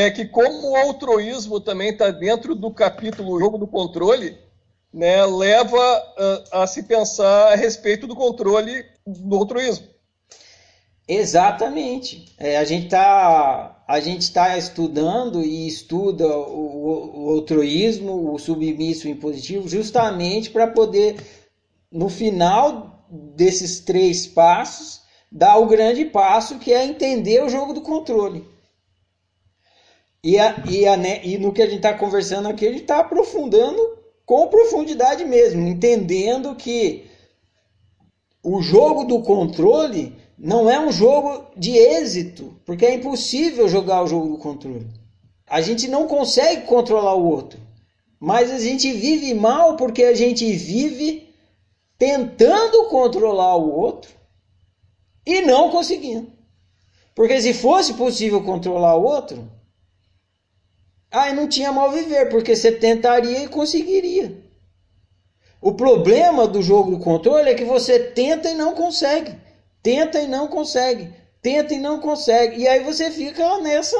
é que como o altruísmo também está dentro do capítulo jogo do controle, né, leva a, a se pensar a respeito do controle do altruísmo. Exatamente. É, a gente está a gente está estudando e estuda o, o altruísmo, o submisso impositivo, justamente para poder no final desses três passos dar o grande passo que é entender o jogo do controle. E, a, e, a, né, e no que a gente está conversando aqui, a gente está aprofundando com profundidade mesmo, entendendo que o jogo do controle não é um jogo de êxito, porque é impossível jogar o jogo do controle. A gente não consegue controlar o outro, mas a gente vive mal porque a gente vive tentando controlar o outro e não conseguindo. Porque se fosse possível controlar o outro, aí não tinha mal viver, porque você tentaria e conseguiria. O problema do jogo do controle é que você tenta e não consegue. Tenta e não consegue. Tenta e não consegue. E aí você fica nessa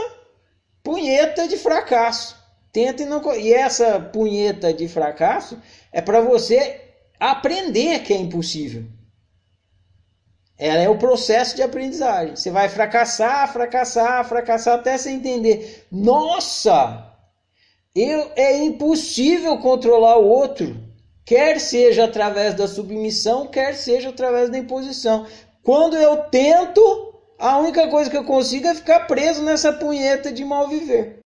punheta de fracasso. Tenta e não E essa punheta de fracasso é para você aprender que é impossível. Ela é o processo de aprendizagem. Você vai fracassar, fracassar, fracassar até você entender. Nossa! Eu, é impossível controlar o outro, quer seja através da submissão, quer seja através da imposição. Quando eu tento, a única coisa que eu consigo é ficar preso nessa punheta de mal viver.